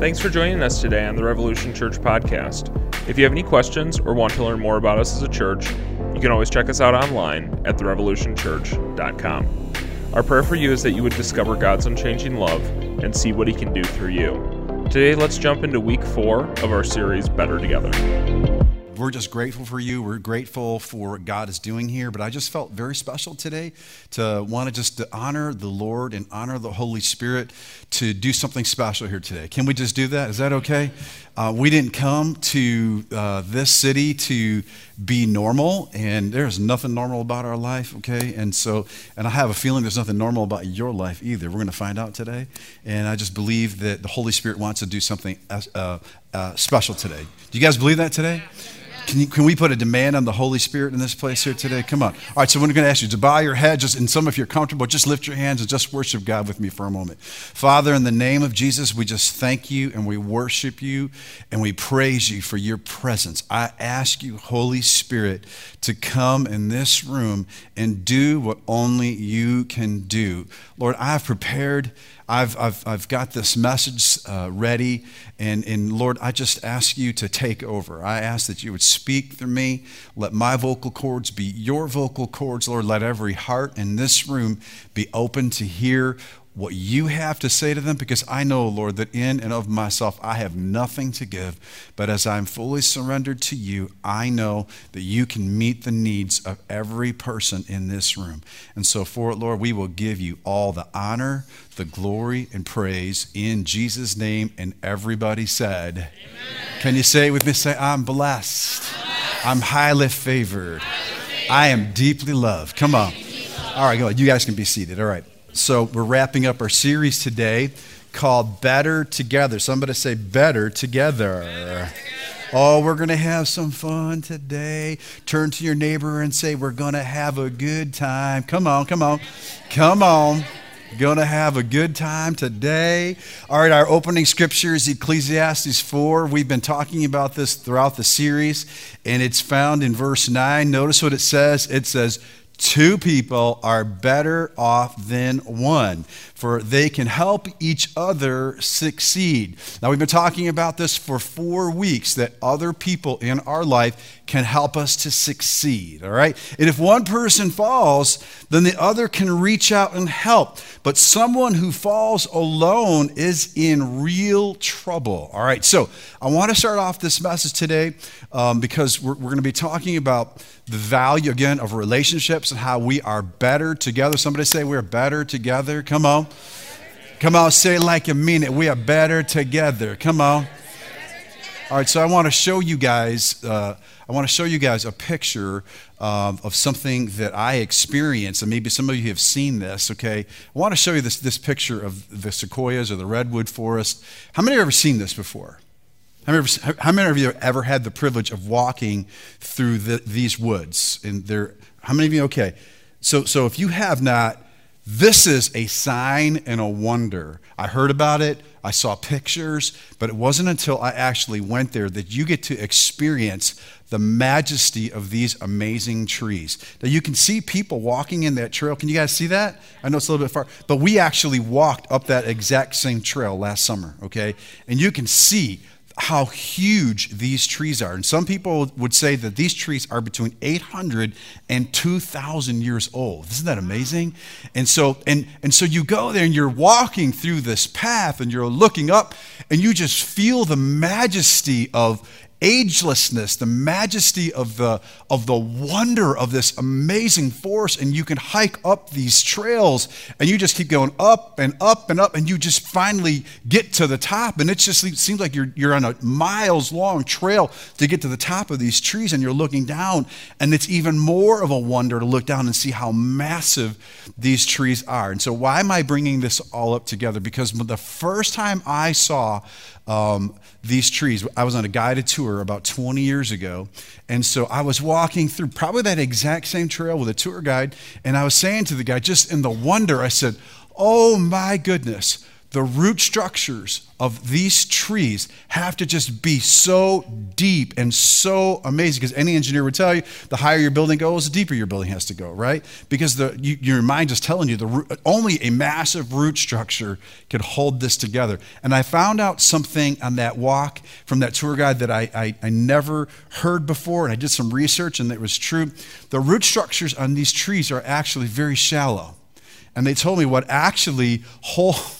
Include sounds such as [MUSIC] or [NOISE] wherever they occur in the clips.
Thanks for joining us today on the Revolution Church podcast. If you have any questions or want to learn more about us as a church, you can always check us out online at therevolutionchurch.com. Our prayer for you is that you would discover God's unchanging love and see what He can do through you. Today, let's jump into week four of our series, Better Together we're just grateful for you. We're grateful for what God is doing here. But I just felt very special today to want to just to honor the Lord and honor the Holy Spirit to do something special here today. Can we just do that? Is that okay? Uh, we didn't come to uh, this city to be normal, and there's nothing normal about our life, okay? And so, and I have a feeling there's nothing normal about your life either. We're going to find out today. And I just believe that the Holy Spirit wants to do something uh, uh special today. Do you guys believe that today? Can, you, can we put a demand on the Holy Spirit in this place here today? Come on. All right, so we're going to ask you to bow your head, just, and some if you're comfortable, just lift your hands and just worship God with me for a moment. Father, in the name of Jesus, we just thank you and we worship you and we praise you for your presence. I ask you, Holy Spirit, to come in this room and do what only you can do. Lord, I've prepared I've, I've, I've got this message uh, ready. And, and Lord, I just ask you to take over. I ask that you would speak through me. Let my vocal cords be your vocal cords. Lord, let every heart in this room be open to hear what you have to say to them because I know, Lord, that in and of myself I have nothing to give. But as I'm fully surrendered to you, I know that you can meet the needs of every person in this room. And so, for it, Lord, we will give you all the honor, the glory, and praise in Jesus' name. And everybody said, Amen. Can you say it with me? Say, I'm blessed. I'm highly favored. I am deeply loved. Come on. All right, go ahead. You guys can be seated. All right. So we're wrapping up our series today called Better Together. Somebody say, Better Together. Better together. Oh, we're going to have some fun today. Turn to your neighbor and say, We're going to have a good time. Come on, come on, come on. Going to have a good time today. All right, our opening scripture is Ecclesiastes 4. We've been talking about this throughout the series, and it's found in verse 9. Notice what it says it says, Two people are better off than one, for they can help each other succeed. Now, we've been talking about this for four weeks that other people in our life can help us to succeed, all right? And if one person falls, then the other can reach out and help. But someone who falls alone is in real trouble, all right? So I want to start off this message today um, because we're, we're going to be talking about the value, again, of relationships and how we are better together. Somebody say we're better together. Come on. Come on, say it like you mean it. We are better together. Come on. All right, so I want to show you guys. Uh, I want to show you guys a picture um, of something that I experienced, and maybe some of you have seen this. Okay, I want to show you this this picture of the sequoias or the redwood forest. How many have ever seen this before? How many, of you have ever had the privilege of walking through the, these woods? And there, how many of you? Okay, so so if you have not, this is a sign and a wonder. I heard about it. I saw pictures, but it wasn't until I actually went there that you get to experience the majesty of these amazing trees. Now, you can see people walking in that trail. Can you guys see that? I know it's a little bit far, but we actually walked up that exact same trail last summer, okay? And you can see how huge these trees are. And some people would say that these trees are between 800 and 2,000 years old. Isn't that amazing? And so, and, and so you go there and you're walking through this path and you're looking up and you just feel the majesty of agelessness, the majesty of the, of the wonder of this amazing forest. And you can hike up these trails and you just keep going up and up and up and you just finally get to the top. And it just seems like you're, you're on a miles long trail to get to the top of these trees and you're looking down. And it's even more of a wonder to look down and see how massive these trees are. And so, why am I bringing this all up together? Because the first time I saw um, these trees. I was on a guided tour about 20 years ago. And so I was walking through probably that exact same trail with a tour guide. And I was saying to the guy, just in the wonder, I said, Oh my goodness, the root structures of these trees have to just be so deep and so amazing because any engineer would tell you the higher your building goes the deeper your building has to go right? Because the you, your mind is telling you the only a massive root structure could hold this together. And i found out something on that walk from that tour guide that I, I, I never heard before and i did some research and it was true. The root structures on these trees are actually very shallow. And they told me what actually holds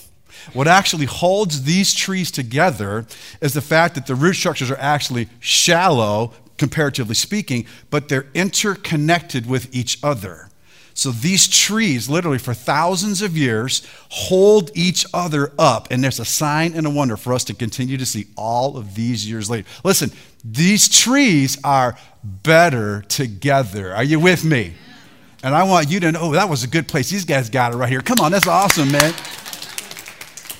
what actually holds these trees together is the fact that the root structures are actually shallow, comparatively speaking, but they're interconnected with each other. So these trees, literally for thousands of years, hold each other up. And there's a sign and a wonder for us to continue to see all of these years later. Listen, these trees are better together. Are you with me? And I want you to know oh, that was a good place. These guys got it right here. Come on, that's awesome, man.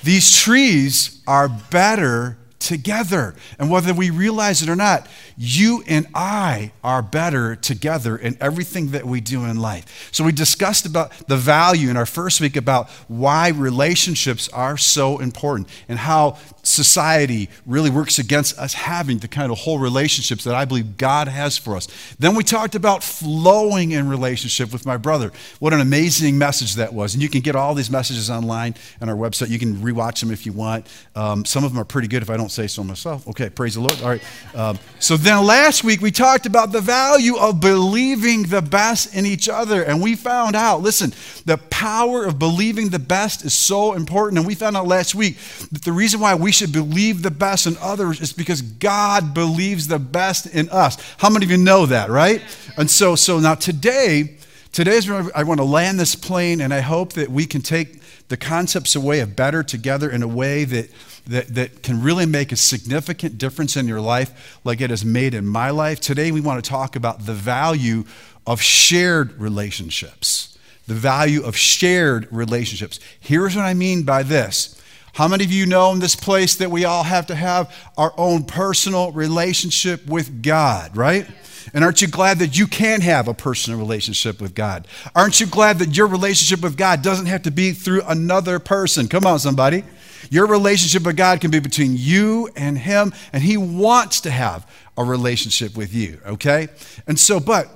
These trees are better together. And whether we realize it or not, you and I are better together in everything that we do in life. So we discussed about the value in our first week about why relationships are so important and how society really works against us having the kind of whole relationships that I believe God has for us. Then we talked about flowing in relationship with my brother. What an amazing message that was. And you can get all these messages online on our website. You can rewatch them if you want. Um, some of them are pretty good if I don't say so myself. Okay, praise the Lord. All right. Um, so then last week we talked about the value of believing the best in each other. And we found out, listen, the power of believing the best is so important. And we found out last week that the reason why we should believe the best in others is because God believes the best in us. How many of you know that, right? And so, so now today, today is where I want to land this plane, and I hope that we can take the concepts away of better together in a way that that, that can really make a significant difference in your life, like it has made in my life. Today, we want to talk about the value of shared relationships. The value of shared relationships. Here's what I mean by this how many of you know in this place that we all have to have our own personal relationship with God, right? And aren't you glad that you can have a personal relationship with God? Aren't you glad that your relationship with God doesn't have to be through another person? Come on, somebody. Your relationship with God can be between you and Him, and He wants to have a relationship with you, okay? And so, but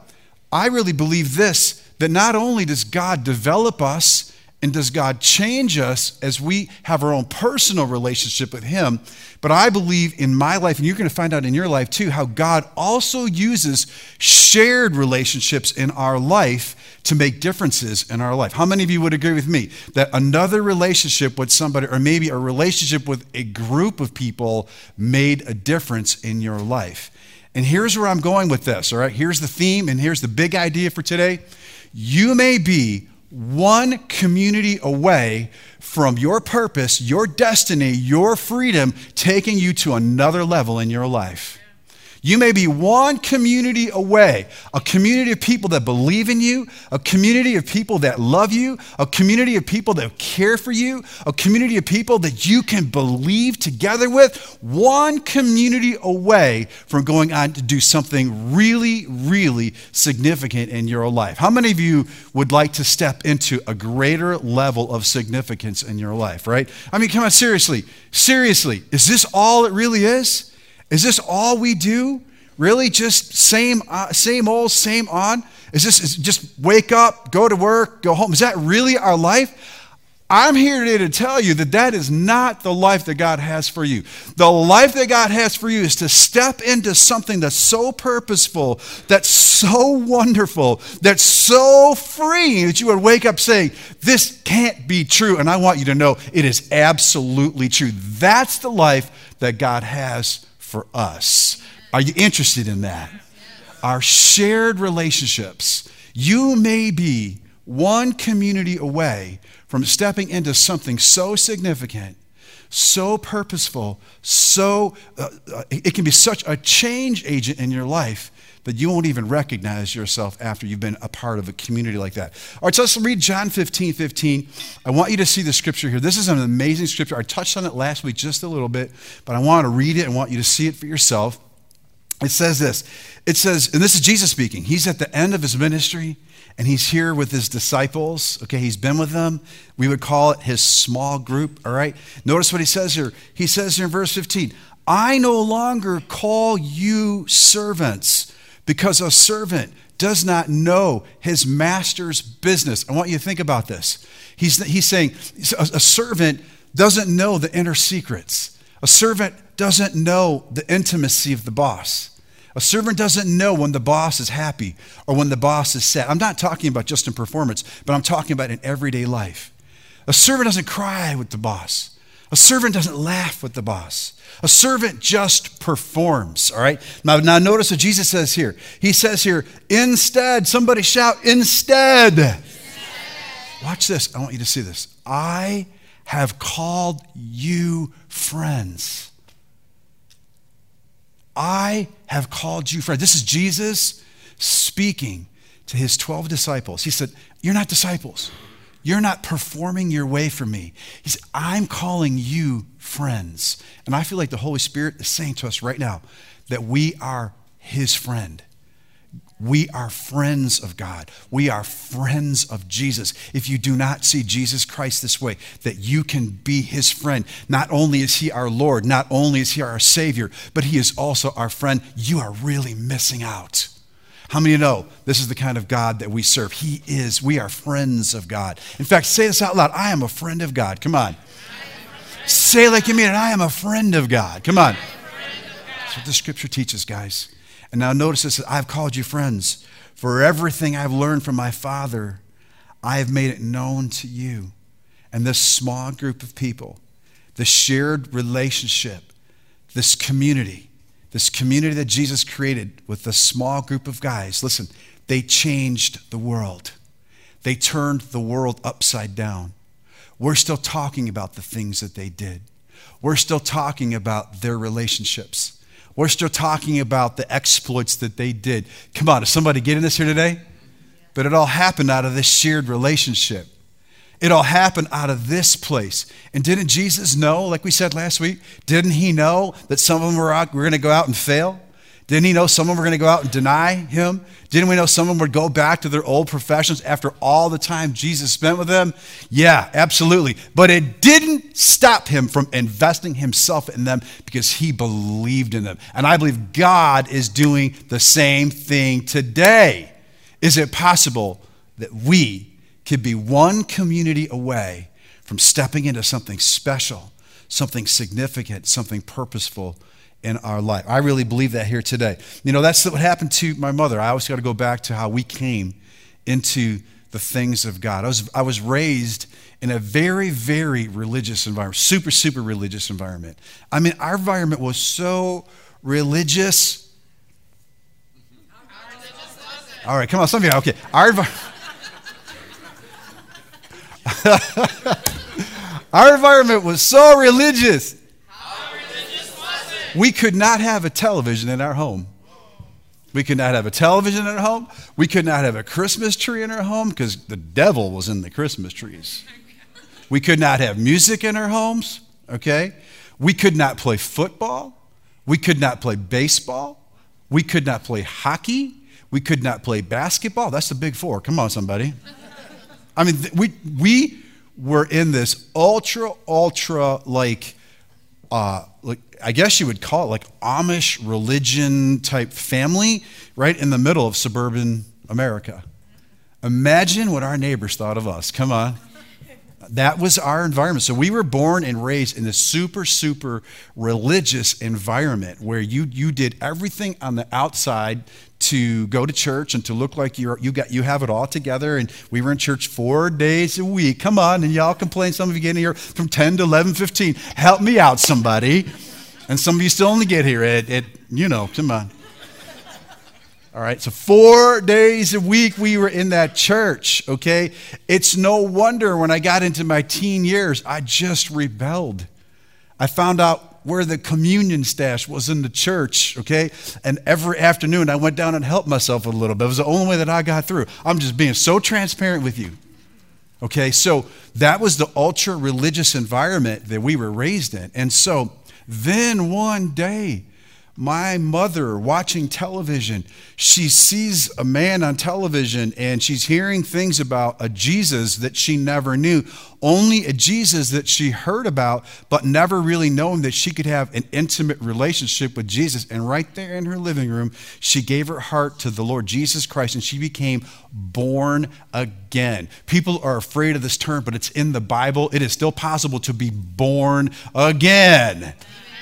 I really believe this that not only does God develop us, and does God change us as we have our own personal relationship with Him? But I believe in my life, and you're going to find out in your life too, how God also uses shared relationships in our life to make differences in our life. How many of you would agree with me that another relationship with somebody, or maybe a relationship with a group of people, made a difference in your life? And here's where I'm going with this, all right? Here's the theme, and here's the big idea for today. You may be one community away from your purpose, your destiny, your freedom, taking you to another level in your life. You may be one community away, a community of people that believe in you, a community of people that love you, a community of people that care for you, a community of people that you can believe together with, one community away from going on to do something really, really significant in your life. How many of you would like to step into a greater level of significance in your life, right? I mean, come on, seriously, seriously, is this all it really is? Is this all we do? Really, just same, uh, same old, same on? Is this is just wake up, go to work, go home? Is that really our life? I'm here today to tell you that that is not the life that God has for you. The life that God has for you is to step into something that's so purposeful, that's so wonderful, that's so freeing that you would wake up saying, This can't be true. And I want you to know it is absolutely true. That's the life that God has for us. Are you interested in that? Our shared relationships. You may be one community away from stepping into something so significant, so purposeful, so uh, uh it can be such a change agent in your life that you won't even recognize yourself after you've been a part of a community like that. All right, so let's read John 15 15. I want you to see the scripture here. This is an amazing scripture. I touched on it last week just a little bit, but I want to read it and want you to see it for yourself. it says this. It says, and this is Jesus speaking. He's at the end of his ministry and he's here with his disciples. Okay, he's been with them. We would call it his small group. All right. Notice what he says here. He says here in verse 15, I no longer call you servants because a servant does not know his master's business. I want you to think about this. He's, he's saying a, a servant doesn't know the inner secrets. A servant doesn't know the intimacy of the boss. A servant doesn't know when the boss is happy or when the boss is sad. I'm not talking about just in performance, but I'm talking about in everyday life. A servant doesn't cry with the boss. A servant doesn't laugh with the boss. A servant just performs, all right? Now, now notice what Jesus says here. He says here, instead, somebody shout, instead. Watch this. I want you to see this. I have called you friends. I have called you friends. This is Jesus speaking to his 12 disciples. He said, You're not disciples. You're not performing your way for me. He said, I'm calling you friends. And I feel like the Holy Spirit is saying to us right now that we are his friend. We are friends of God. We are friends of Jesus. If you do not see Jesus Christ this way, that you can be his friend. Not only is he our Lord, not only is he our Savior, but he is also our friend, you are really missing out. How many know this is the kind of God that we serve? He is. We are friends of God. In fact, say this out loud I am a friend of God. Come on. Say like you mean it. I am a friend of God. Come on. That's what the scripture teaches, guys. And now notice this I've called you friends. For everything I've learned from my Father, I have made it known to you. And this small group of people, the shared relationship, this community, this community that Jesus created with a small group of guys, listen, they changed the world. They turned the world upside down. We're still talking about the things that they did. We're still talking about their relationships. We're still talking about the exploits that they did. Come on, is somebody getting this here today? But it all happened out of this shared relationship. It all happened out of this place. And didn't Jesus know, like we said last week, didn't he know that some of them were, were going to go out and fail? Didn't he know some of them were going to go out and deny him? Didn't we know some of them would go back to their old professions after all the time Jesus spent with them? Yeah, absolutely. But it didn't stop him from investing himself in them because he believed in them. And I believe God is doing the same thing today. Is it possible that we could be one community away from stepping into something special, something significant, something purposeful? in our life. I really believe that here today. You know, that's what happened to my mother. I always got to go back to how we came into the things of God. I was, I was raised in a very, very religious environment, super, super religious environment. I mean, our environment was so religious. All right, come on, some of you, okay. Our, [LAUGHS] our environment was so religious we could not have a television in our home. We could not have a television in our home. We could not have a Christmas tree in our home because the devil was in the Christmas trees. We could not have music in our homes, okay? We could not play football. We could not play baseball. We could not play hockey. We could not play basketball. That's the big four. Come on, somebody. I mean, we, we were in this ultra, ultra like, uh, like I guess you would call it like Amish religion type family right in the middle of suburban America. Imagine what our neighbors thought of us. Come on. That was our environment. So we were born and raised in a super, super religious environment where you, you did everything on the outside to go to church and to look like you're, you, got, you have it all together. And we were in church four days a week. Come on. And y'all complain. Some of you getting here from 10 to 11, 15. Help me out, somebody. And some of you still only get here at, at you know, come on. All right, so four days a week we were in that church, okay? It's no wonder when I got into my teen years, I just rebelled. I found out where the communion stash was in the church, okay? And every afternoon I went down and helped myself a little bit. It was the only way that I got through. I'm just being so transparent with you, okay? So that was the ultra religious environment that we were raised in. And so then one day, my mother watching television, she sees a man on television and she's hearing things about a Jesus that she never knew, only a Jesus that she heard about, but never really known that she could have an intimate relationship with Jesus. And right there in her living room, she gave her heart to the Lord Jesus Christ and she became born again. People are afraid of this term, but it's in the Bible. It is still possible to be born again.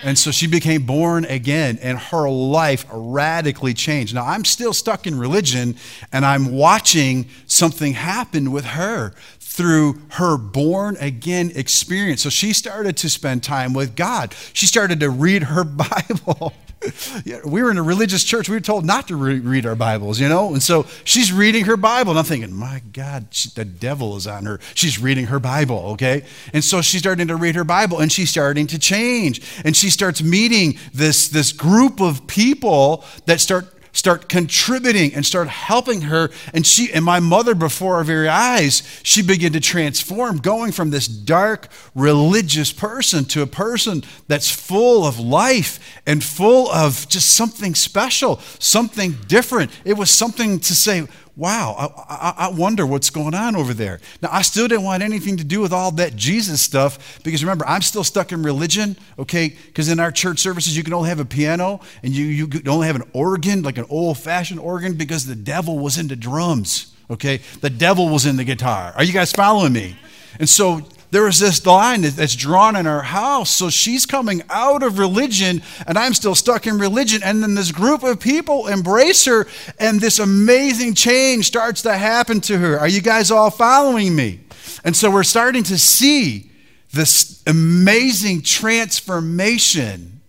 And so she became born again, and her life radically changed. Now, I'm still stuck in religion, and I'm watching something happen with her through her born again experience. So she started to spend time with God. She started to read her [LAUGHS] Bible. [LAUGHS] we were in a religious church. We were told not to re- read our Bibles, you know? And so she's reading her Bible. And I'm thinking, my God, she, the devil is on her. She's reading her Bible, okay? And so she's starting to read her Bible and she's starting to change. And she starts meeting this, this group of people that start start contributing and start helping her. And she and my mother, before our very eyes, she began to transform, going from this dark religious person to a person that's full of life and full of just something special, something different. It was something to say, wow, I, I, I, wonder what's going on over there. Now, I still didn't want anything to do with all that Jesus stuff because remember, I'm still stuck in religion, okay? Because in our church services, you can only have a piano and you, you can only have an organ, like an old fashioned organ, because the devil was into drums, okay? The devil was in the guitar. Are you guys following me? And so there was this line that's drawn in our house. So she's coming out of religion, and I'm still stuck in religion. And then this group of people embrace her, and this amazing change starts to happen to her. Are you guys all following me? And so we're starting to see this amazing transformation.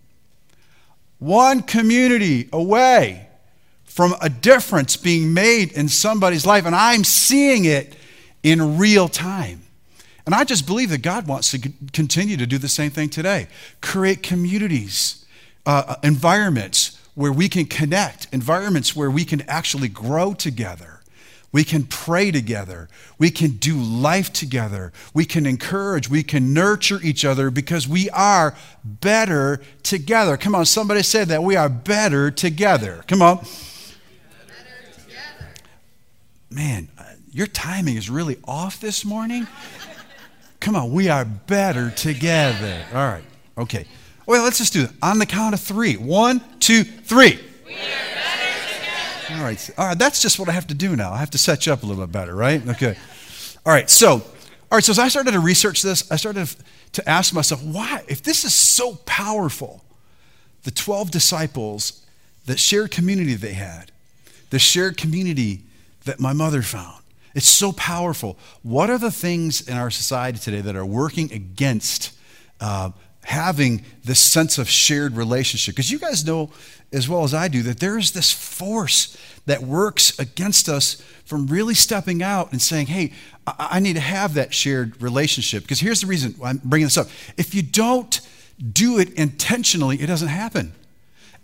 One community away from a difference being made in somebody's life, and I'm seeing it in real time. And I just believe that God wants to continue to do the same thing today create communities, uh, uh, environments where we can connect, environments where we can actually grow together. We can pray together. We can do life together. We can encourage. We can nurture each other because we are better together. Come on, somebody said that. We are better together. Come on. Better together. Man, uh, your timing is really off this morning. Come on, we are better together. All right, okay. Well, let's just do it on the count of three. One, two, three. We are better together. All right, all right. That's just what I have to do now. I have to set you up a little bit better, right? Okay. All right. So, all right. So as I started to research this, I started to ask myself, why, if this is so powerful, the twelve disciples, that shared community they had, the shared community that my mother found it's so powerful. What are the things in our society today that are working against uh, having this sense of shared relationship? Because you guys know as well as I do that there is this force that works against us from really stepping out and saying, hey, I, I need to have that shared relationship. Because here's the reason I'm bringing this up. If you don't do it intentionally, it doesn't happen.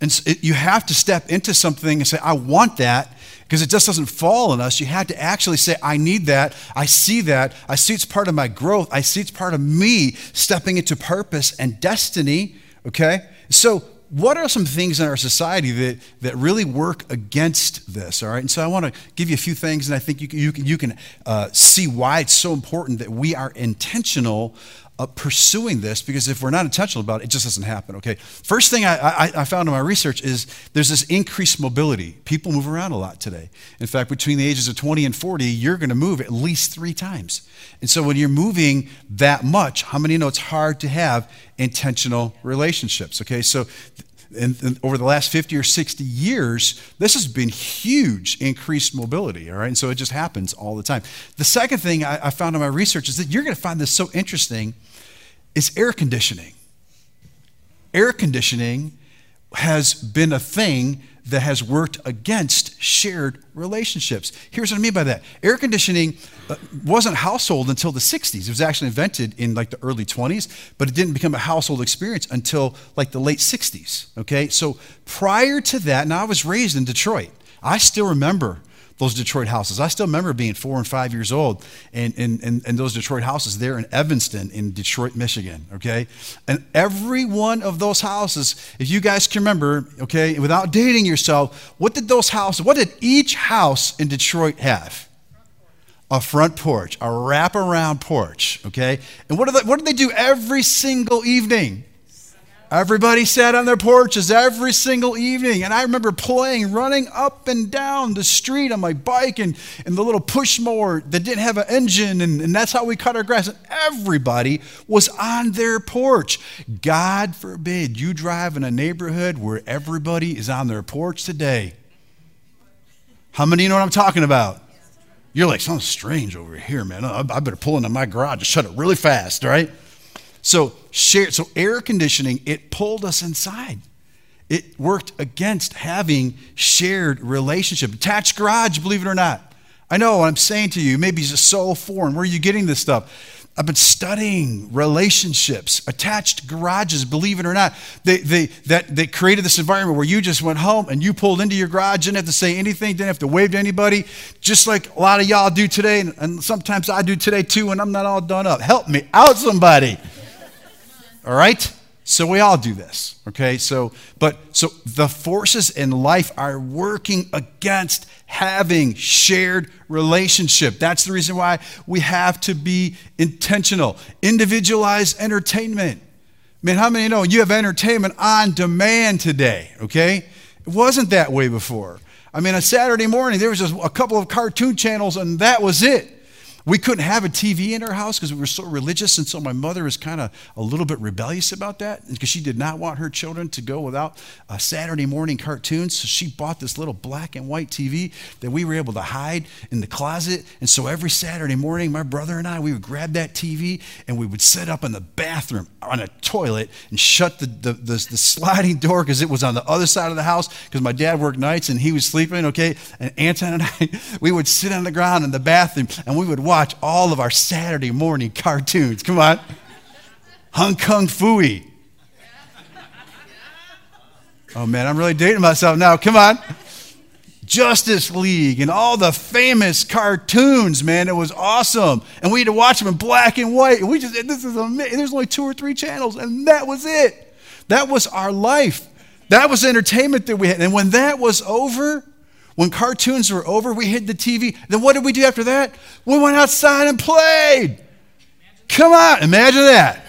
And it, you have to step into something and say, I want that because it just doesn't fall on us. You had to actually say, I need that. I see that. I see it's part of my growth. I see it's part of me stepping into purpose and destiny. Okay? So, what are some things in our society that, that really work against this? All right. And so I want to give you a few things, and I think you can, you can, you can uh, see why it's so important that we are intentional pursuing this because if we're not intentional about it, it just doesn't happen. Okay. First thing I, I, I, found in my research is there's this increased mobility. People move around a lot today. In fact, between the ages of 20 and 40, you're going to move at least three times. And so when you're moving that much, how many know it's hard to have intentional relationships? Okay. So over the last 50 or 60 years, this has been huge increased mobility, all right? And so it just happens all the time. The second thing I, I found in my research is that you're going to find this so interesting is air conditioning. Air conditioning has been a thing that has worked against shared relationships. Here's what I mean by that air conditioning uh, wasn't household until the 60s. It was actually invented in like the early 20s, but it didn't become a household experience until like the late 60s. Okay, so prior to that, now I was raised in Detroit. I still remember those Detroit houses. I still remember being four and five years old and, and, and, those Detroit houses there in Evanston in Detroit, Michigan, okay? And every one of those houses, if you guys can remember, okay, without dating yourself, what did those houses, what did each house in Detroit have? A front porch, a wraparound porch, okay? And what, do what did they do every single evening? Everybody sat on their porches every single evening. And I remember playing, running up and down the street on my bike and, and the little push mower that didn't have an engine. And, and that's how we cut our grass. And everybody was on their porch. God forbid you drive in a neighborhood where everybody is on their porch today. How many know what I'm talking about? You're like, something strange over here, man. I better pull into my garage and shut it really fast, right? So, share, so air conditioning, it pulled us inside. It worked against having shared relationship. Attached garage, believe it or not. I know what I'm saying to you, maybe it's so foreign. Where are you getting this stuff? I've been studying relationships, attached garages, believe it or not. They, they, that, they created this environment where you just went home and you pulled into your garage, didn't have to say anything, didn't have to wave to anybody, just like a lot of y'all do today, and, and sometimes I do today too, when I'm not all done up. Help me out, somebody. All right? So we all do this, okay? So, but so the forces in life are working against having shared relationship. That's the reason why we have to be intentional. Individualized entertainment. Man, how many know you have entertainment on demand today, okay? It wasn't that way before. I mean, a Saturday morning, there was just a couple of cartoon channels, and that was it. We couldn't have a TV in our house because we were so religious, and so my mother was kind of a little bit rebellious about that because she did not want her children to go without a Saturday morning cartoons. So she bought this little black and white TV that we were able to hide in the closet. And so every Saturday morning, my brother and I, we would grab that TV and we would set up in the bathroom on a toilet and shut the, the, the, the sliding door because it was on the other side of the house because my dad worked nights and he was sleeping, okay? And Anton and I, [LAUGHS] we would sit on the ground in the bathroom and we would watch watch all of our Saturday morning cartoons. Come on. Hong Kong Phooey. Oh man, I'm really dating myself now. Come on. Justice League and all the famous cartoons, man. It was awesome. And we had to watch them in black and white. And we just, this is amazing. There's only two or three channels, and that was it. That was our life. That was entertainment that we had. And when that was over, when cartoons were over, we hid the TV. Then what did we do after that? We went outside and played. Come on, imagine that.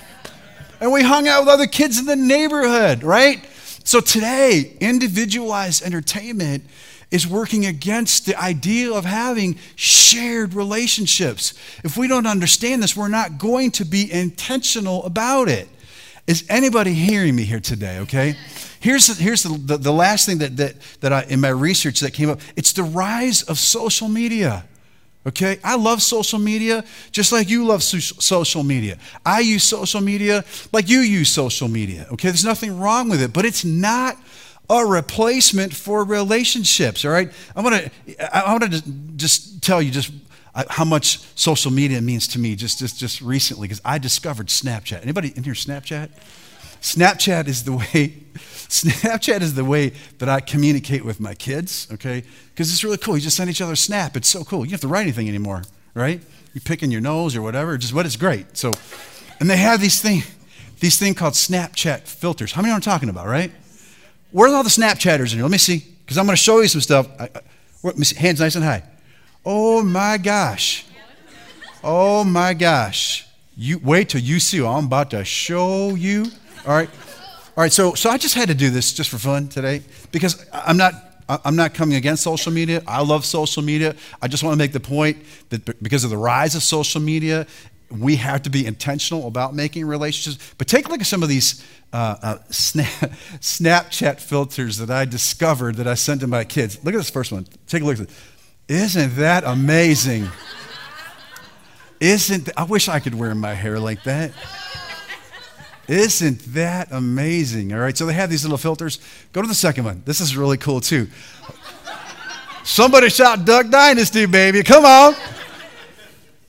And we hung out with other kids in the neighborhood, right? So today, individualized entertainment is working against the idea of having shared relationships. If we don't understand this, we're not going to be intentional about it. Is anybody hearing me here today, okay? Here's, the, here's the, the, the last thing that, that, that I, in my research that came up it's the rise of social media. Okay, I love social media just like you love social media. I use social media like you use social media. Okay, there's nothing wrong with it, but it's not a replacement for relationships. All right, I want to I want to just tell you just how much social media means to me just just, just recently because I discovered Snapchat. Anybody in here Snapchat? Snapchat is the way [LAUGHS] Snapchat is the way that I communicate with my kids, okay? Because it's really cool. You just send each other a snap. It's so cool. You don't have to write anything anymore, right? You pick in your nose or whatever, just what is great. So, and they have these thing, these thing called Snapchat filters. How many are I'm talking about, right? Where's all the Snapchatters in here? Let me see, because I'm going to show you some stuff. I, I. Hands nice and high. Oh my gosh. Oh my gosh. You wait till you see. I'm about to show you. All right. All right, so, so I just had to do this just for fun today because I'm not, I'm not coming against social media. I love social media. I just want to make the point that because of the rise of social media, we have to be intentional about making relationships. But take a look at some of these uh, uh, snap, [LAUGHS] Snapchat filters that I discovered that I sent to my kids. Look at this first one. Take a look at this. Isn't that amazing? Isn't I wish I could wear my hair like that. Isn't that amazing? All right, so they have these little filters. Go to the second one. This is really cool too. Somebody shout Duck Dynasty, baby. Come on.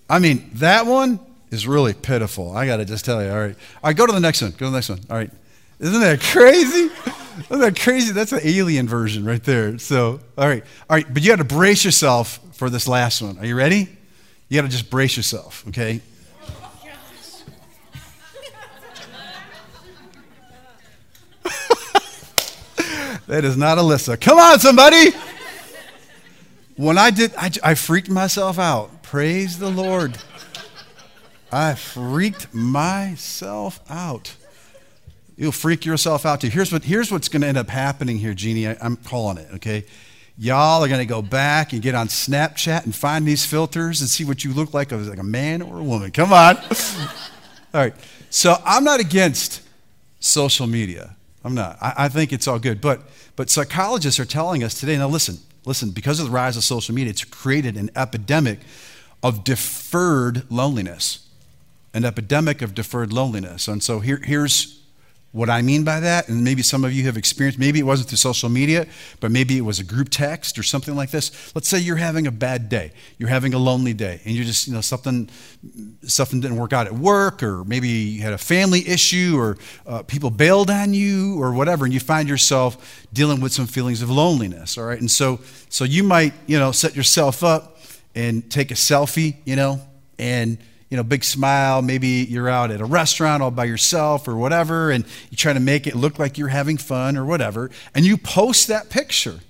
I mean, that one is really pitiful. I got to just tell you. All right. All right, go to the next one. Go to the next one. All right. Isn't that crazy? Isn't that crazy? That's an alien version right there. So, all right. All right. But you got to brace yourself for this last one. Are you ready? You got to just brace yourself, okay? [LAUGHS] that is not Alyssa. Come on, somebody. When I did, I, I freaked myself out. Praise the Lord. I freaked myself out. You'll freak yourself out too. Here's, what, here's what's going to end up happening here, Jeannie. I, I'm calling it, okay? Y'all are going to go back and get on Snapchat and find these filters and see what you look like as like a man or a woman. Come on. [LAUGHS] All right. So I'm not against social media. I'm not. I, I think it's all good. But, but psychologists are telling us today now, listen, listen, because of the rise of social media, it's created an epidemic of deferred loneliness, an epidemic of deferred loneliness. And so here, here's what I mean by that, and maybe some of you have experienced, maybe it wasn't through social media, but maybe it was a group text or something like this. Let's say you're having a bad day, you're having a lonely day, and you're just, you know, something, something didn't work out at work, or maybe you had a family issue, or uh, people bailed on you, or whatever, and you find yourself dealing with some feelings of loneliness, all right? And so, so you might, you know, set yourself up and take a selfie, you know, and you know, big smile. Maybe you're out at a restaurant all by yourself or whatever, and you try to make it look like you're having fun or whatever, and you post that picture.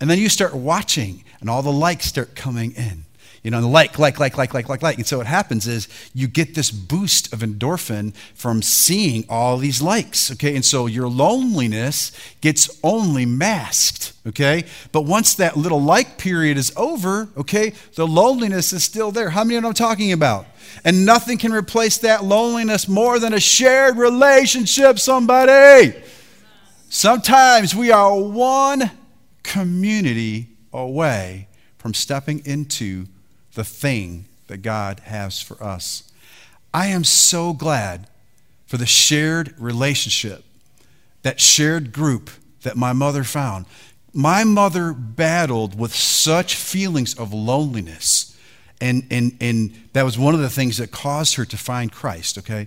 And then you start watching, and all the likes start coming in. You know, like, like, like, like, like, like, like. And so what happens is you get this boost of endorphin from seeing all these likes, okay? And so your loneliness gets only masked, okay? But once that little like period is over, okay, the loneliness is still there. How many know what I'm talking about? And nothing can replace that loneliness more than a shared relationship, somebody. Sometimes we are one community away from stepping into the thing that God has for us. I am so glad for the shared relationship, that shared group that my mother found. My mother battled with such feelings of loneliness and, and, and that was one of the things that caused her to find Christ, okay?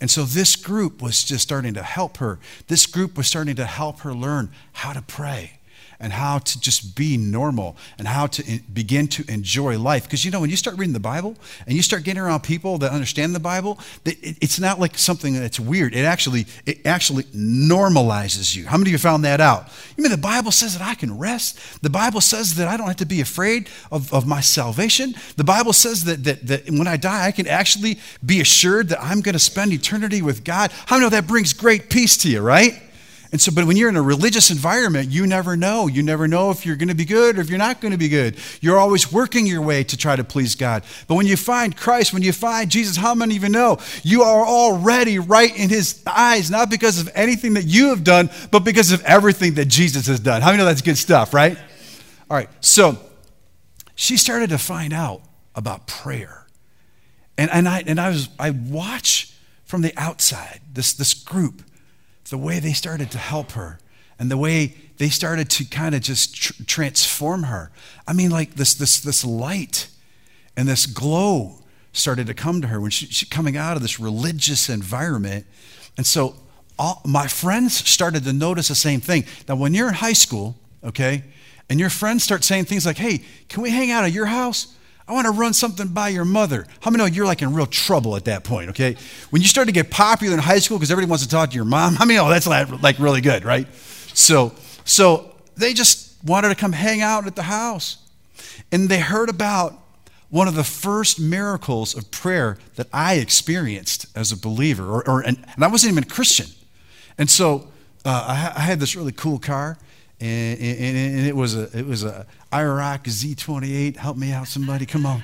And so this group was just starting to help her. This group was starting to help her learn how to pray and how to just be normal and how to begin to enjoy life. Because you know, when you start reading the Bible and you start getting around people that understand the Bible, it's not like something that's weird. It actually, it actually normalizes you. How many of you found that out? You mean the Bible says that I can rest? The Bible says that I don't have to be afraid of, of my salvation. The Bible says that, that, that when I die, I can actually be assured that I'm going to spend eternity with God. How many know that brings great peace to you, right? And so, but when you're in a religious environment, you never know. You never know if you're going to be good or if you're not going to be good. You're always working your way to try to please God. But when you find Christ, when you find Jesus, how many even know? You are already right in His eyes, not because of anything that you have done, but because of everything that Jesus has done. How many know that's good stuff, right? All right. So she started to find out about prayer. And, and, I, and I, was, I watch from the outside this, this group the way they started to help her and the way they started to kind of just tr- transform her. I mean, like this, this, this light and this glow started to come to her when she, she coming out of this religious environment. And so all, my friends started to notice the same thing. Now, when you're in high school, okay, and your friends start saying things like, hey, can we hang out at your house? I want to run something by your mother. How many know you're like in real trouble at that point, okay? When you start to get popular in high school because everybody wants to talk to your mom, [LAUGHS] how many know that's like really good, right? So, so they just wanted to come hang out at the house. And they heard about one of the first miracles of prayer that I experienced as a believer, or, or and, and I wasn't even a Christian. And so uh, I, I had this really cool car and, and, and, it was a it was a IROC Z28. Help me out, somebody! Come on.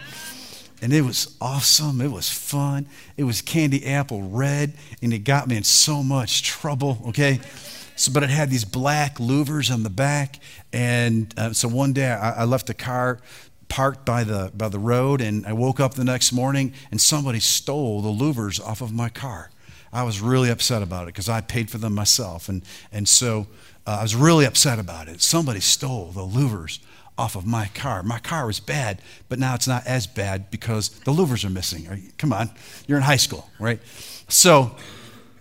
And it was awesome. It was fun. It was candy apple red, and it got me in so much trouble. Okay, so but it had these black louvers on the back, and uh, so one day I, I left the car parked by the by the road, and I woke up the next morning, and somebody stole the louvers off of my car. I was really upset about it because I paid for them myself, and and so uh, I was really upset about it. Somebody stole the louvers off of my car. My car was bad, but now it's not as bad because the louvers are missing. Come on, you're in high school, right? So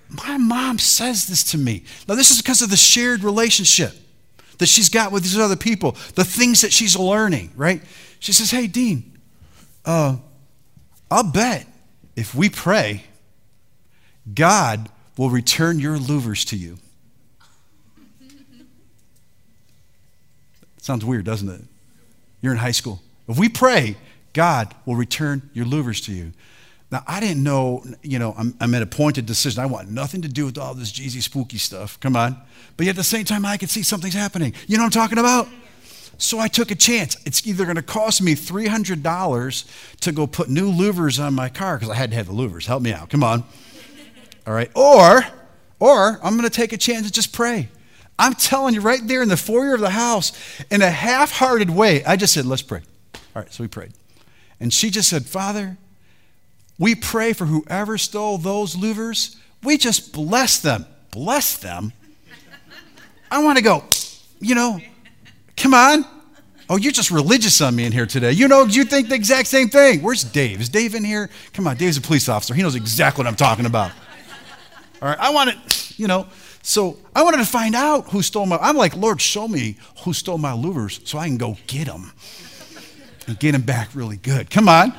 my mom says this to me. Now, this is because of the shared relationship that she's got with these other people, the things that she's learning, right? She says, Hey, Dean, uh, I'll bet if we pray, God will return your louvers to you. Sounds weird, doesn't it? You're in high school. If we pray, God will return your louvers to you. Now, I didn't know, you know, I'm, I'm at a pointed decision. I want nothing to do with all this Jeezy spooky stuff. Come on. But yet at the same time, I could see something's happening. You know what I'm talking about? So I took a chance. It's either going to cost me $300 to go put new louvers on my car because I had to have the louvers. Help me out. Come on. All right. Or, or I'm going to take a chance and just pray. I'm telling you, right there in the foyer of the house, in a half hearted way, I just said, let's pray. All right. So we prayed. And she just said, Father, we pray for whoever stole those louvers. We just bless them. Bless them? I want to go, you know, come on. Oh, you're just religious on me in here today. You know, you think the exact same thing. Where's Dave? Is Dave in here? Come on, Dave's a police officer. He knows exactly what I'm talking about. All right, I want to, you know, so I wanted to find out who stole my. I'm like, Lord, show me who stole my louvers so I can go get them and get them back really good. Come on,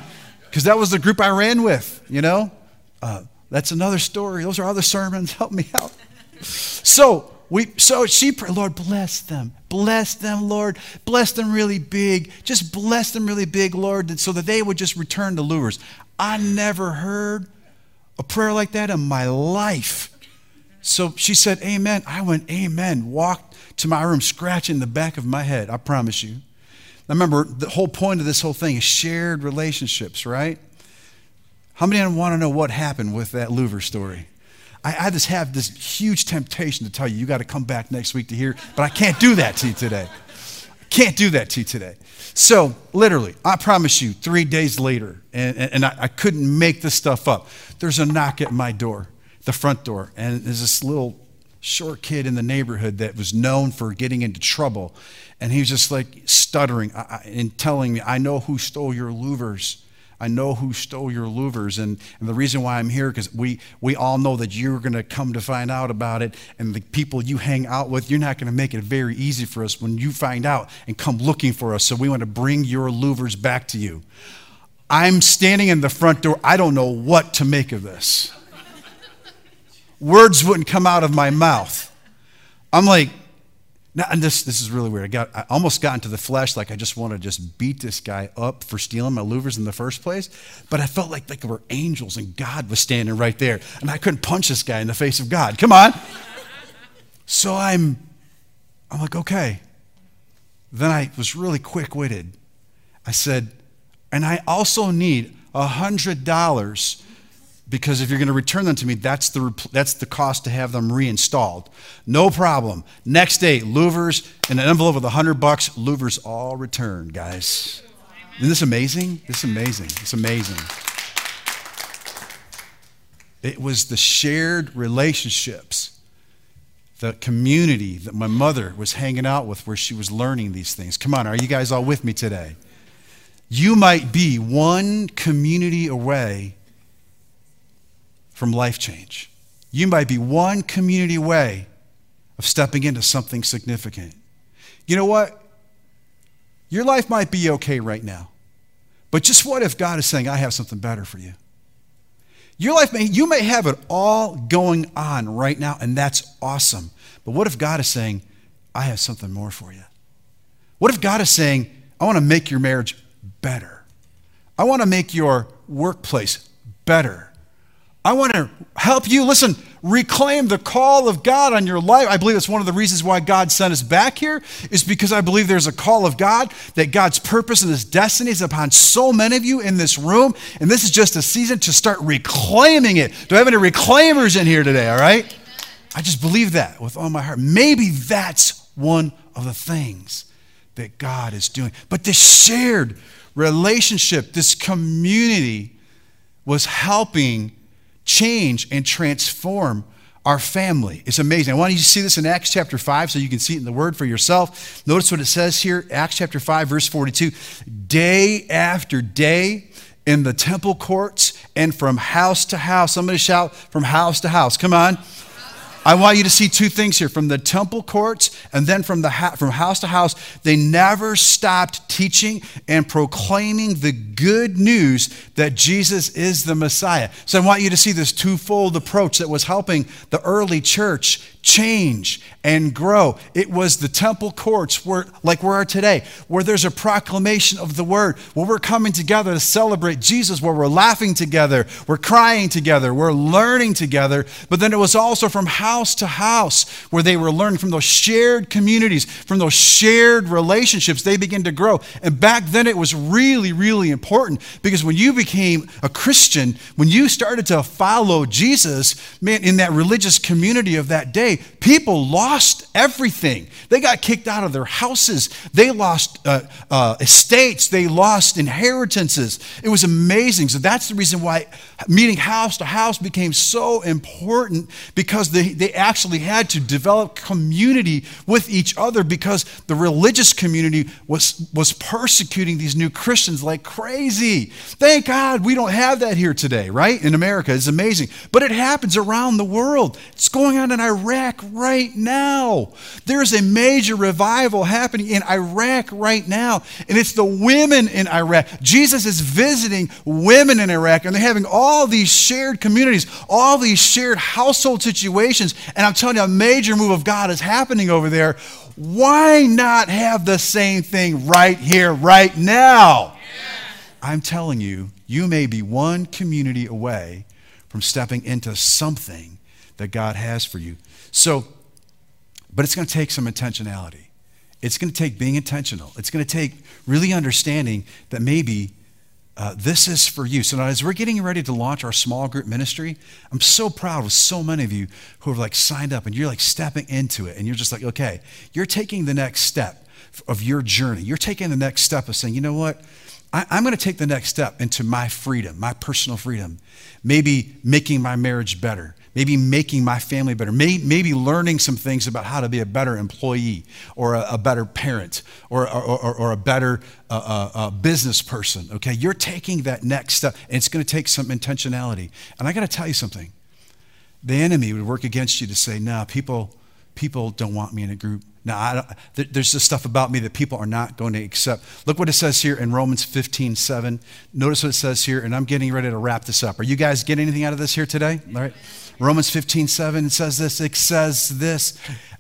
because that was the group I ran with. You know, uh, that's another story. Those are other sermons. [LAUGHS] Help me out. So we, so she prayed, Lord, bless them. Bless them, Lord. Bless them really big. Just bless them really big, Lord, so that they would just return the lures. I never heard a prayer like that in my life. So she said, Amen. I went, Amen. Walked to my room, scratching the back of my head. I promise you. Now remember, the whole point of this whole thing is shared relationships, right? How many of you want to know what happened with that Louver story? I, I just have this huge temptation to tell you, you got to come back next week to hear, but I can't do that to you today. I can't do that to you today. So, literally, I promise you, three days later, and, and, and I, I couldn't make this stuff up, there's a knock at my door, the front door, and there's this little short kid in the neighborhood that was known for getting into trouble. And he was just like stuttering and telling me, I know who stole your louvers. I know who stole your louvers. And, and the reason why I'm here, because we, we all know that you're going to come to find out about it. And the people you hang out with, you're not going to make it very easy for us when you find out and come looking for us. So we want to bring your louvers back to you. I'm standing in the front door. I don't know what to make of this. Words wouldn't come out of my mouth. I'm like, now, and this, this is really weird. I, got, I almost got into the flesh, like I just want to just beat this guy up for stealing my louvers in the first place. But I felt like, like there were angels and God was standing right there. And I couldn't punch this guy in the face of God. Come on. so I'm, I'm like, okay. Then I was really quick witted. I said, and I also need a $100 because if you're going to return them to me, that's the, that's the cost to have them reinstalled. No problem. Next day, louvers in an envelope with 100 bucks, louvers all returned, guys. Isn't this amazing? This is amazing. It's amazing. It was the shared relationships, the community that my mother was hanging out with where she was learning these things. Come on, are you guys all with me today? You might be one community away from life change. You might be one community away of stepping into something significant. You know what? Your life might be okay right now. But just what if God is saying, I have something better for you? Your life may, you may have it all going on right now, and that's awesome. But what if God is saying, I have something more for you? What if God is saying, I want to make your marriage better? I want to make your workplace better. I want to help you, listen, reclaim the call of God on your life. I believe that's one of the reasons why God sent us back here, is because I believe there's a call of God, that God's purpose and his destiny is upon so many of you in this room. And this is just a season to start reclaiming it. Do I have any reclaimers in here today, all right? I just believe that with all my heart. Maybe that's one of the things that God is doing. But this shared relationship, this community was helping change and transform our family. It's amazing. I want you to see this in Acts chapter 5 so you can see it in the word for yourself. Notice what it says here Acts chapter 5, verse 42. Day after day, in the temple courts and from house to house. Somebody shout from house to house. Come on. I want you to see two things here from the temple courts and then from, the ha- from house to house. They never stopped teaching and proclaiming the good news that Jesus is the Messiah. So I want you to see this twofold approach that was helping the early church change and grow. It was the temple courts where, like we are today, where there's a proclamation of the word, where we're coming together to celebrate Jesus, where we're laughing together, we're crying together, we're learning together. But then it was also from house to house where they were learning from those shared communities, from those shared relationships. They began to grow. And back then it was really, really important because when you became a Christian, when you started to follow Jesus, man, in that religious community of that day, people lost everything. They got kicked out of their houses, they lost uh, uh, estates, they lost inheritances. It was amazing. So that's the reason why meeting house to house became so important because they, they actually had to develop community with each other because the religious community was, was persecuting these new Christians like crazy. Thank God we don't have that here today, right? In America. It's amazing. But it happens around the world. It's going on in Iraq right now. There's a major revival happening in Iraq right now, and it's the women in Iraq. Jesus is visiting women in Iraq, and they're having all these shared communities, all these shared household situations. And I'm telling you, a major move of God is happening over there. Why not have the same thing right here, right now? I'm telling you, you may be one community away from stepping into something that God has for you. So, but it's going to take some intentionality. It's going to take being intentional. It's going to take really understanding that maybe uh, this is for you. So now, as we're getting ready to launch our small group ministry, I'm so proud of so many of you who have like signed up and you're like stepping into it and you're just like, okay, you're taking the next step of your journey. You're taking the next step of saying, you know what? I, I'm going to take the next step into my freedom, my personal freedom. Maybe making my marriage better maybe making my family better, maybe learning some things about how to be a better employee or a, better parent or, or, or, a better uh, uh, uh, business person. Okay, you're taking that next step, and it's going to take some intentionality. And I got to tell you something the enemy would work against you to say, no, nah, people, people don't want me in a group. Now, there's just stuff about me that people are not going to accept. Look what it says here in Romans 15, 7. Notice what it says here, and I'm getting ready to wrap this up. Are you guys getting anything out of this here today? All right. Romans 15, 7, it says this, it says this,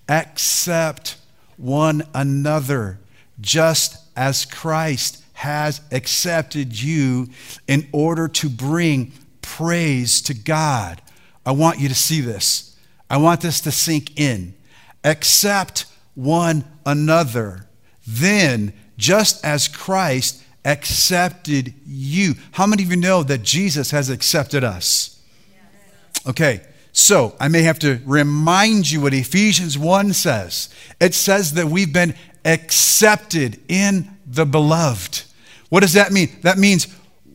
accept one another, just as Christ has accepted you in order to bring praise to God. I want you to see this. I want this to sink in. Accept one another. Then, just as Christ accepted you. How many of you know that Jesus has accepted us? Okay, so I may have to remind you what Ephesians 1 says. It says that we've been accepted in the beloved. What does that mean? That means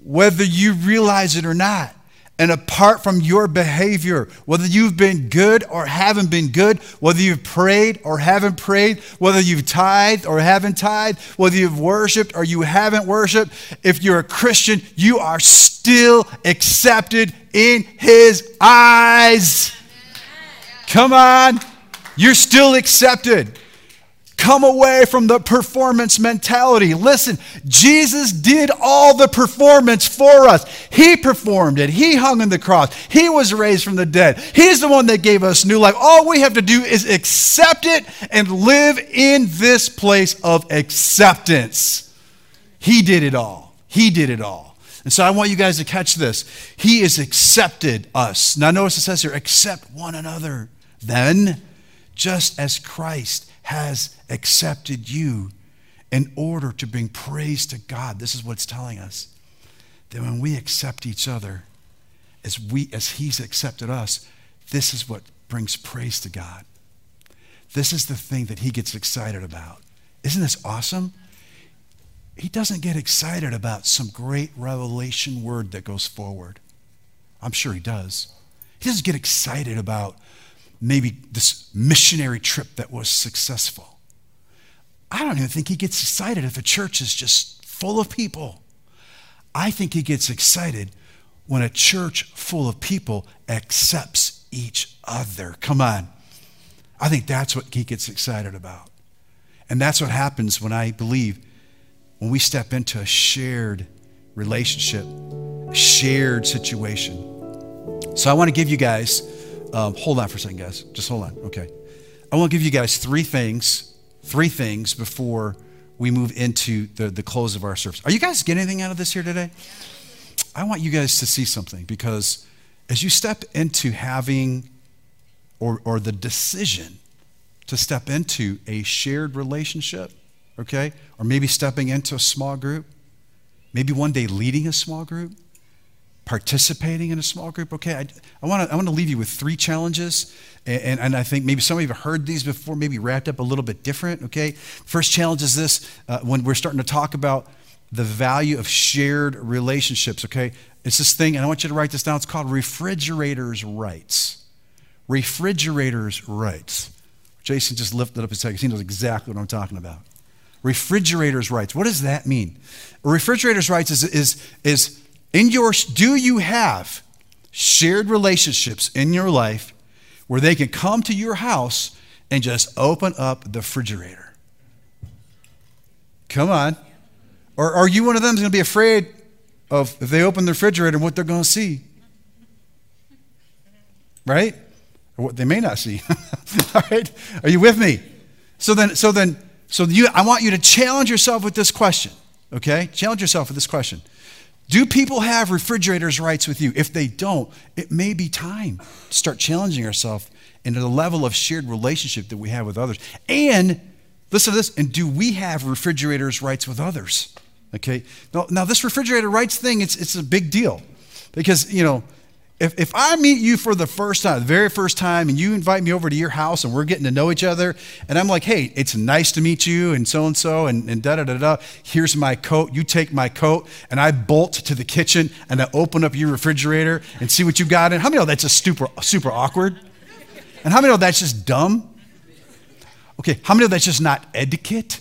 whether you realize it or not, and apart from your behavior, whether you've been good or haven't been good, whether you've prayed or haven't prayed, whether you've tithed or haven't tithed, whether you've worshiped or you haven't worshiped, if you're a Christian, you are still accepted in His eyes. Come on. You're still accepted. Come away from the performance mentality. Listen, Jesus did all the performance for us. He performed it. He hung on the cross. He was raised from the dead. He's the one that gave us new life. All we have to do is accept it and live in this place of acceptance. He did it all. He did it all. And so I want you guys to catch this. He has accepted us. Now, notice it says here, accept one another. Then, just as Christ has accepted you in order to bring praise to God. This is what it's telling us. That when we accept each other, as we as He's accepted us, this is what brings praise to God. This is the thing that He gets excited about. Isn't this awesome? He doesn't get excited about some great revelation word that goes forward. I'm sure he does. He doesn't get excited about maybe this missionary trip that was successful. I don't even think he gets excited if a church is just full of people. I think he gets excited when a church full of people accepts each other. Come on. I think that's what he gets excited about. And that's what happens when I believe when we step into a shared relationship, shared situation. So I want to give you guys, um, hold on for a second, guys. Just hold on. Okay. I want to give you guys three things, three things before we move into the, the close of our service. Are you guys getting anything out of this here today? I want you guys to see something because as you step into having or, or the decision to step into a shared relationship, okay, or maybe stepping into a small group, maybe one day leading a small group, participating in a small group, okay, I, I want to I wanna leave you with three challenges. And, and, and, I think maybe some of you have heard these before, maybe wrapped up a little bit different, okay? First challenge is this uh, when we're starting to talk about the value of shared relationships, okay? It's this thing, and I want you to write this down. It's called refrigerators' rights. Refrigerators' rights. Jason just lifted up his head he knows exactly what I'm talking about. Refrigerators' rights. What does that mean? Refrigerator's rights is, is, is in your, do you have shared relationships in your life where they can come to your house and just open up the refrigerator? Come on. Or are you one of them that's going to be afraid of if they open the refrigerator what they're going to see? Right? Or what they may not see. [LAUGHS] All right? Are you with me? So then, so then, so you, I want you to challenge yourself with this question. Okay? Challenge yourself with this question. Do people have refrigerators rights with you? If they don't, it may be time to start challenging ourselves into the level of shared relationship that we have with others. And listen to this, and do we have refrigerators rights with others? Okay. Now, now this refrigerator rights thing, it's, it's a big deal because, you know, if, if I meet you for the first time, the very first time, and you invite me over to your house and we're getting to know each other, and I'm like, hey, it's nice to meet you, and so and so, and da da da da. Here's my coat. You take my coat, and I bolt to the kitchen and I open up your refrigerator and see what you got in. How many know that's just super, super awkward? And how many know that's just dumb? Okay, how many know that's just not etiquette?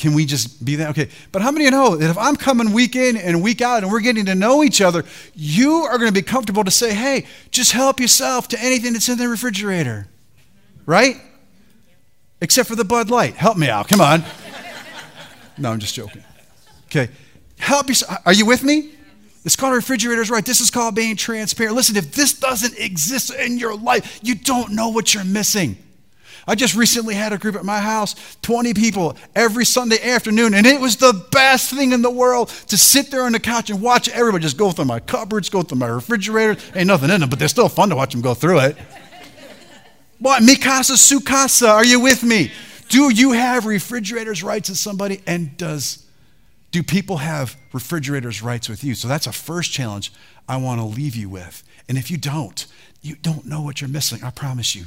Can we just be that? Okay. But how many of you know that if I'm coming week in and week out and we're getting to know each other, you are going to be comfortable to say, hey, just help yourself to anything that's in the refrigerator. Right? Except for the Bud Light. Help me out. Come on. No, I'm just joking. Okay. Help yourself. Are you with me? It's called refrigerators, right? This is called being transparent. Listen, if this doesn't exist in your life, you don't know what you're missing. I just recently had a group at my house, 20 people every Sunday afternoon, and it was the best thing in the world to sit there on the couch and watch everybody just go through my cupboards, go through my refrigerator. Ain't nothing in them, but they're still fun to watch them go through it. What? Mikasa Sukasa, are you with me? Do you have refrigerators rights with somebody? And does do people have refrigerators rights with you? So that's a first challenge I want to leave you with. And if you don't, you don't know what you're missing, I promise you.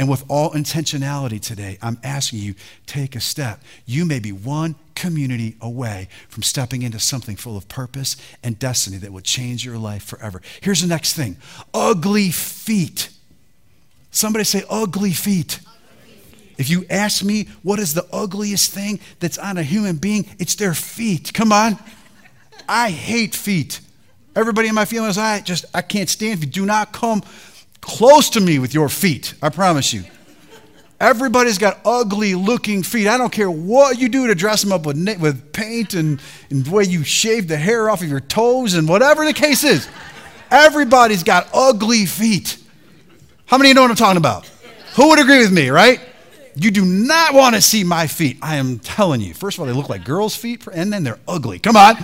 And with all intentionality today, I'm asking you, take a step. You may be one community away from stepping into something full of purpose and destiny that will change your life forever. Here's the next thing ugly feet. Somebody say, ugly feet. If you ask me what is the ugliest thing that's on a human being, it's their feet. Come on. I hate feet. Everybody in my family feelings, I just I can't stand you do not come close to me with your feet. I promise you. Everybody's got ugly looking feet. I don't care what you do to dress them up with, with paint and, and the way you shave the hair off of your toes and whatever the case is. Everybody's got ugly feet. How many of you know what I'm talking about? Who would agree with me, right? You do not want to see my feet. I am telling you. First of all, they look like girls' feet, and then they're ugly. Come on.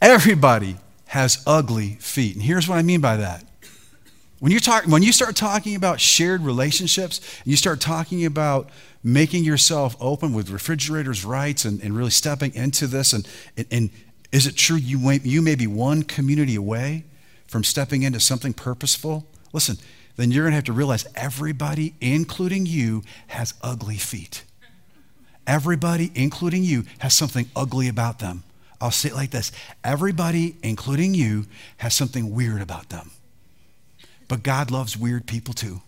Everybody has ugly feet. And here's what I mean by that. When you're talk, when you start talking about shared relationships, and you start talking about making yourself open with refrigerators rights and, and really stepping into this, and, and, and is it true you may, you may be one community away from stepping into something purposeful? Listen, then you're going to have to realize everybody, including you, has ugly feet. Everybody, including you, has something ugly about them. I'll say it like this everybody, including you, has something weird about them. But God loves weird people too.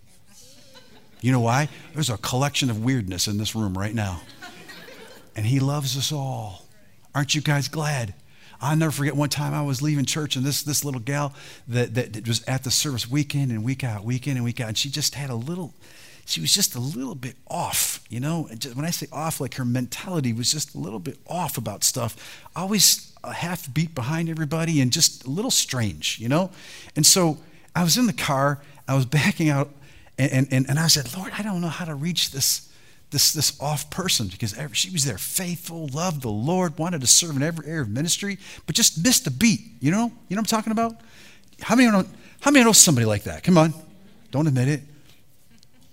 You know why? There's a collection of weirdness in this room right now. And He loves us all. Aren't you guys glad? I'll never forget one time I was leaving church and this, this little gal that, that was at the service week in and week out, week in and week out, and she just had a little, she was just a little bit off, you know? When I say off, like her mentality was just a little bit off about stuff. Always a half beat behind everybody and just a little strange, you know? And so I was in the car, I was [LAUGHS] backing out, and, and, and I said, Lord, I don't know how to reach this, this, this off person because every, she was there faithful, loved the Lord, wanted to serve in every area of ministry, but just missed a beat, you know? You know what I'm talking about? How many know, how many know somebody like that? Come on, don't admit it.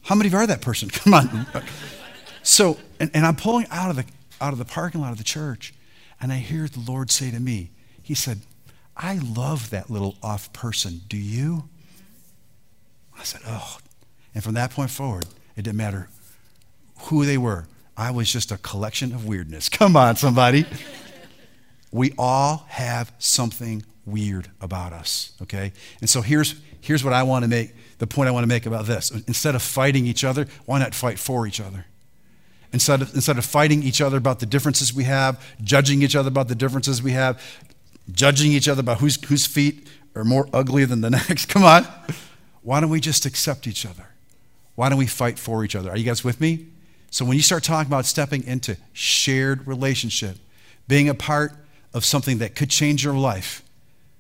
How many of you are that person? [LAUGHS] Come on. so, and, and I'm pulling out of the out of the parking lot of the church, and I hear the Lord say to me, He said, I love that little off person. Do you? I said, Oh. And from that point forward, it didn't matter who they were. I was just a collection of weirdness. [LAUGHS] Come on, somebody. we all have something weird about us, okay? And so here's, here's what I want to make the point I want to make about this. Instead of fighting each other, why not fight for each other? Instead of, instead of fighting each other about the differences we have, judging each other about the differences we have, judging each other about whose, whose feet are more ugly than the [LAUGHS] next, come on. Why don't we just accept each other? Why don't we fight for each other? Are you guys with me? So when you start talking about stepping into shared relationship, being a part of something that could change your life,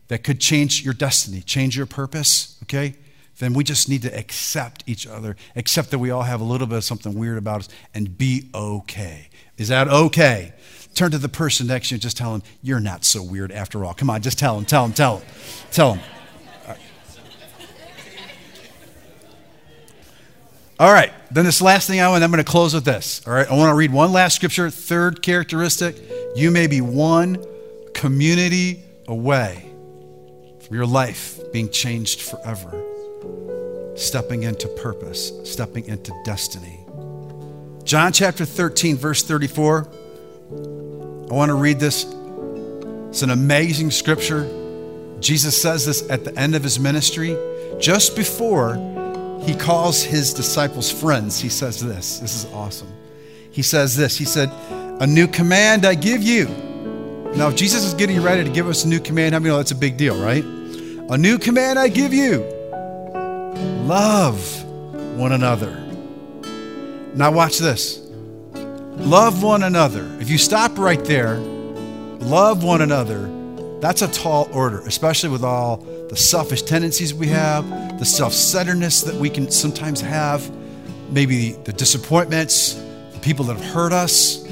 that could change your destiny, change your purpose, okay? then we just need to accept each other, accept that we all have a little bit of something weird about us, and be okay. Is that okay? Turn to the person next to you and just tell them, You're not so weird after all. Come on, just tell them, tell them, tell them, tell them. All right, then this last thing I want, I'm going to close with this. All right, I want to read one last scripture. Third characteristic you may be one community away your life being changed forever stepping into purpose, stepping into destiny. John chapter 13, verse 34. I want to read this. It's an amazing scripture. Jesus says this at the end of his ministry. Just before he calls his disciples friends, he says this. This is awesome. He says this He said, A new command I give you. Now, if Jesus is getting ready to give us a new command, how many know that's a big deal, right? A new command I give you Love one another. Now, watch this. Love one another. If you stop right there, love one another, that's a tall order, especially with all the selfish tendencies we have, the self centeredness that we can sometimes have, maybe the disappointments, the people that have hurt us.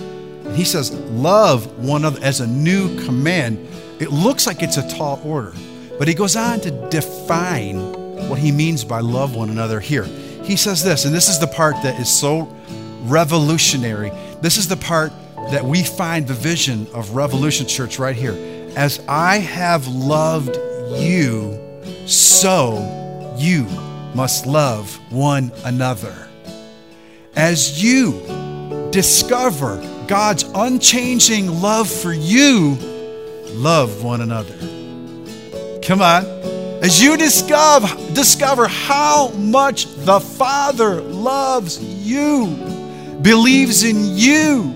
And he says, Love one another as a new command. It looks like it's a tall order, but he goes on to define what he means by love one another here. He says this, and this is the part that is so revolutionary. This is the part that we find the vision of Revolution Church right here. As I have loved you, so you must love one another. As you discover God's unchanging love for you, love one another. Come on. As you discover, discover how much the Father loves you, believes in you,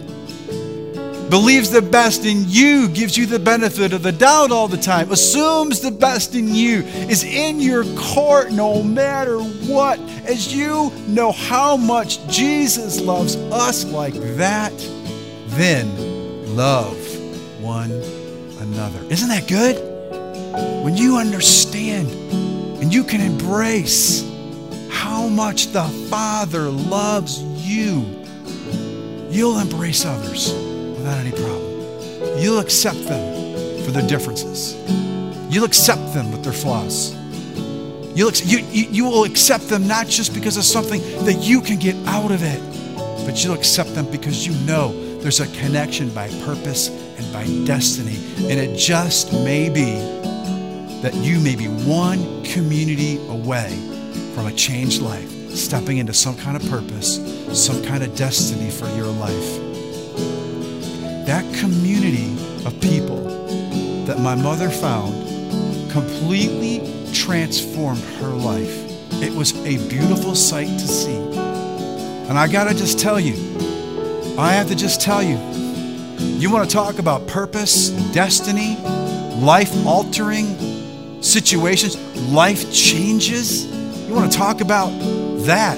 believes the best in you, gives you the benefit of the doubt all the time, assumes the best in you, is in your court no matter what. As you know how much Jesus loves us like that, then love one another. Isn't that good? when you understand and you can embrace how much the Father loves you, you'll embrace others without any problem. You'll accept them for their differences. You'll accept them with their flaws. You'll, you, you, you will accept them not just because of something that you can get out of it, but you'll accept them because you know there's a connection by purpose and by destiny. And it just may be that you may be one community away from a changed life, stepping into some kind of purpose, some kind of destiny for your life. That community of people that my mother found completely transformed her life. It was a beautiful sight to see. And I got to just tell you, I have to just tell you, You want to talk about purpose, destiny, life altering situations, life changes? You want to talk about that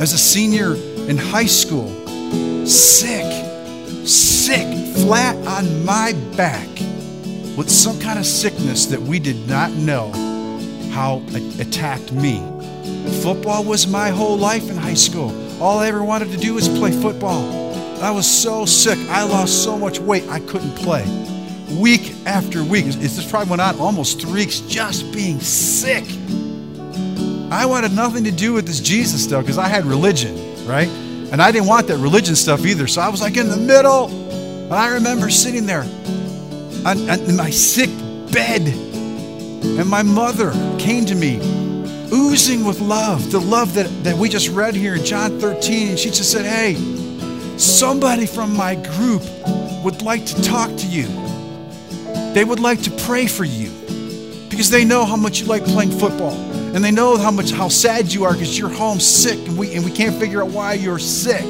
as a senior in high school? Sick, sick, flat on my back with some kind of sickness that we did not know how attacked me. Football was my whole life in high school. All I ever wanted to do was play football. I was so sick. I lost so much weight I couldn't play. Week after week, this probably went on almost three weeks just being sick. I wanted nothing to do with this Jesus stuff because I had religion, right? And I didn't want that religion stuff either. So I was like in the middle. And I remember sitting there on, on, in my sick bed. And my mother came to me, oozing with love, the love that, that we just read here in John 13. And she just said, Hey, somebody from my group would like to talk to you. They would like to pray for you because they know how much you like playing football. And they know how much how sad you are because you're home sick and we and we can't figure out why you're sick.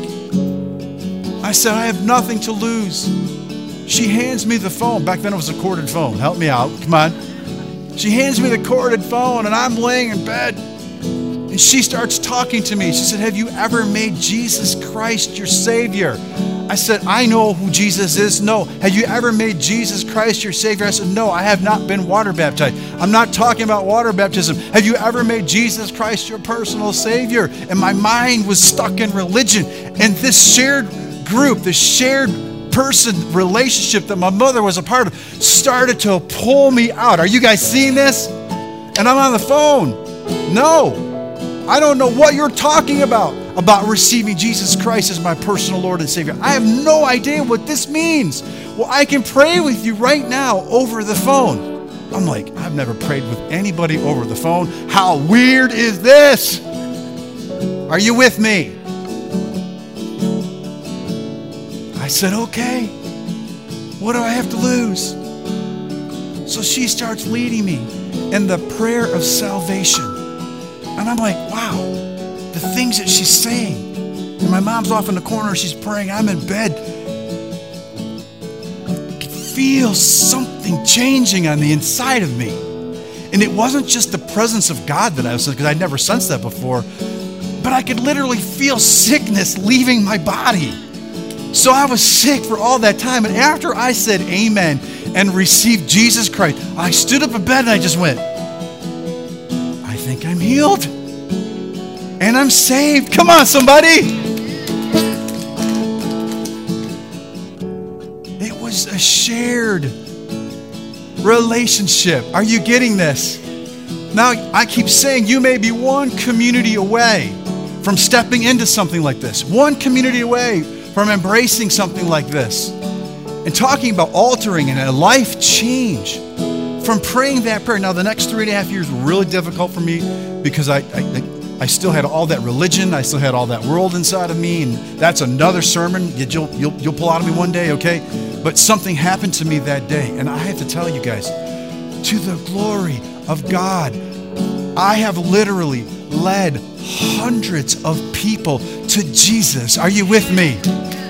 I said, I have nothing to lose. She hands me the phone. Back then it was a corded phone. Help me out. Come on. She hands me the corded phone, and I'm laying in bed. And she starts talking to me. She said, Have you ever made Jesus Christ your Savior? I said, I know who Jesus is. No. Have you ever made Jesus Christ your Savior? I said, No, I have not been water baptized. I'm not talking about water baptism. Have you ever made Jesus Christ your personal Savior? And my mind was stuck in religion. And this shared group, this shared person relationship that my mother was a part of started to pull me out. Are you guys seeing this? And I'm on the phone. No, I don't know what you're talking about, about receiving Jesus Christ as my personal Lord and Savior. I have no idea what this means. Well, I can pray with you right now over the phone. I'm like, I've never prayed with anybody over the phone. How weird is this? Are you with me? I said, okay. What do I have to lose? So she starts leading me in the prayer of salvation. And I'm like, wow, the things that she's saying. And my mom's off in the corner, she's praying. I'm in bed. I could feel something changing on the inside of me. And it wasn't just the presence of God that I was, because I'd never sensed that before, but I could literally feel sickness leaving my body. So I was sick for all that time. And after I said amen and received Jesus Christ, I stood up in bed and I just went, I'm healed. And I'm saved. Come on, somebody. It was a shared relationship. Are you getting this? Now, I keep saying you may be one community away from stepping into something like this, one community away from embracing something like this and talking about altering and a life change from praying that prayer. Now, the next three and a half years were really difficult for me because I, I, I still had all that religion, I still had all that world inside of me, and that's another sermon that you'll, you'll, you'll pull out of me one day, okay? But something happened to me that day, and I have to tell you guys, to the glory of God, I have literally led hundreds of people to Jesus. Are you with me?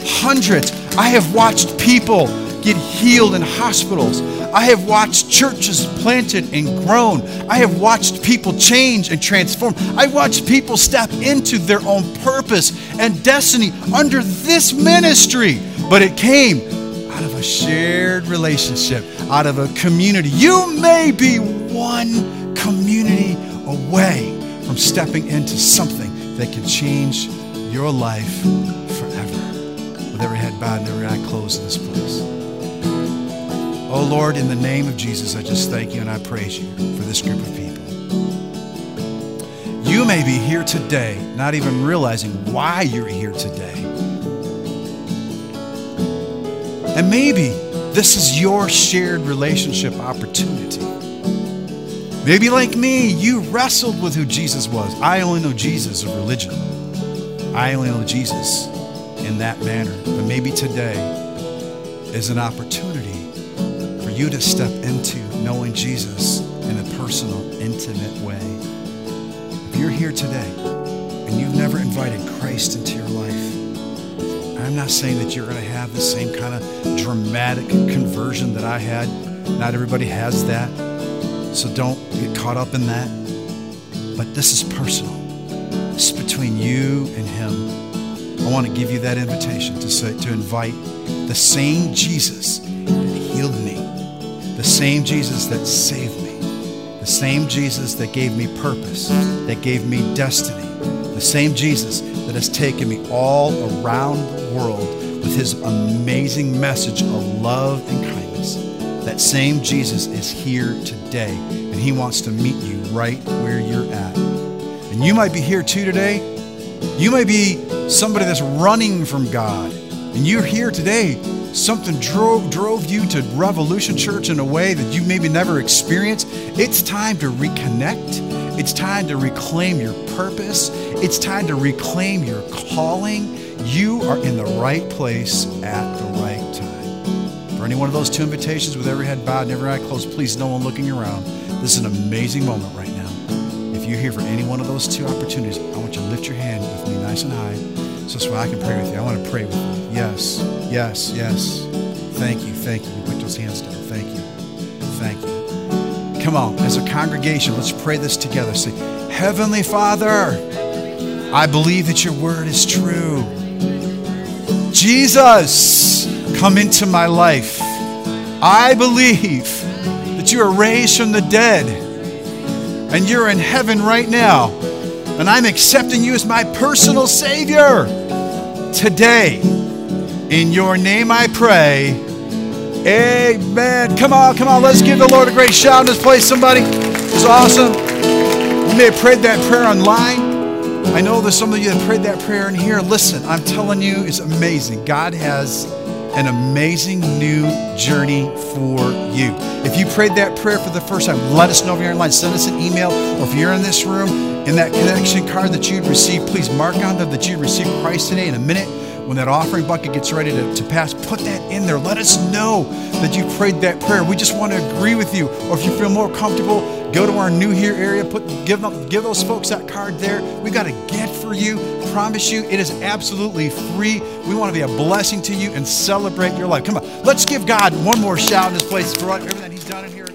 Hundreds. I have watched people get healed in hospitals. I have watched churches planted and grown. I have watched people change and transform. I've watched people step into their own purpose and destiny under this ministry. But it came out of a shared relationship, out of a community. You may be one community away from stepping into something that can change your life forever. With every head bowed and every eye closed in this place. Oh Lord, in the name of Jesus, I just thank you and I praise you for this group of people. You may be here today, not even realizing why you're here today. And maybe this is your shared relationship opportunity. Maybe, like me, you wrestled with who Jesus was. I only know Jesus of religion, I only know Jesus in that manner. But maybe today is an opportunity you to step into knowing Jesus in a personal, intimate way. If you're here today and you've never invited Christ into your life, I'm not saying that you're going to have the same kind of dramatic conversion that I had. Not everybody has that. So don't get caught up in that. But this is personal. Is between you and him. I want to give you that invitation to say to invite the same Jesus that healed me, the same Jesus that saved me, the same Jesus that gave me purpose, that gave me destiny, the same Jesus that has taken me all around the world with his amazing message of love and kindness. That same Jesus is here today, and he wants to meet you right where you're at. And you might be here too today. You may be somebody that's running from God, and you're here today. Something drove drove you to Revolution Church in a way that you maybe never experienced. It's time to reconnect. It's time to reclaim your purpose. It's time to reclaim your calling. You are in the right place at the right time. For any one of those two invitations with every head bowed and every eye closed, please, no one looking around. This is an amazing moment right now. If you're here for any one of those two opportunities, I want you to lift your hand with me nice and high so that's why I can pray with you. I want to pray with you. Yes, yes, yes. Thank you, thank you. Put those hands down. Thank you, thank you. Come on, as a congregation, let's pray this together. Say, Heavenly Father, I believe that your word is true. Jesus, come into my life. I believe that you are raised from the dead and you're in heaven right now. And I'm accepting you as my personal Savior today. In your name I pray. Amen. Come on, come on. Let's give the Lord a great shout in this place, somebody. It's awesome. You may have prayed that prayer online. I know there's some of you that prayed that prayer in here. Listen, I'm telling you, it's amazing. God has an amazing new journey for you. If you prayed that prayer for the first time, let us know if you're online. Send us an email, or if you're in this room, in that connection card that you'd receive, please mark on them that you received Christ today in a minute. When that offering bucket gets ready to, to pass, put that in there. Let us know that you prayed that prayer. We just want to agree with you. Or if you feel more comfortable, go to our new here area, put give them give those folks that card there. We got a gift for you. Promise you, it is absolutely free. We want to be a blessing to you and celebrate your life. Come on, let's give God one more shout in this place for everything.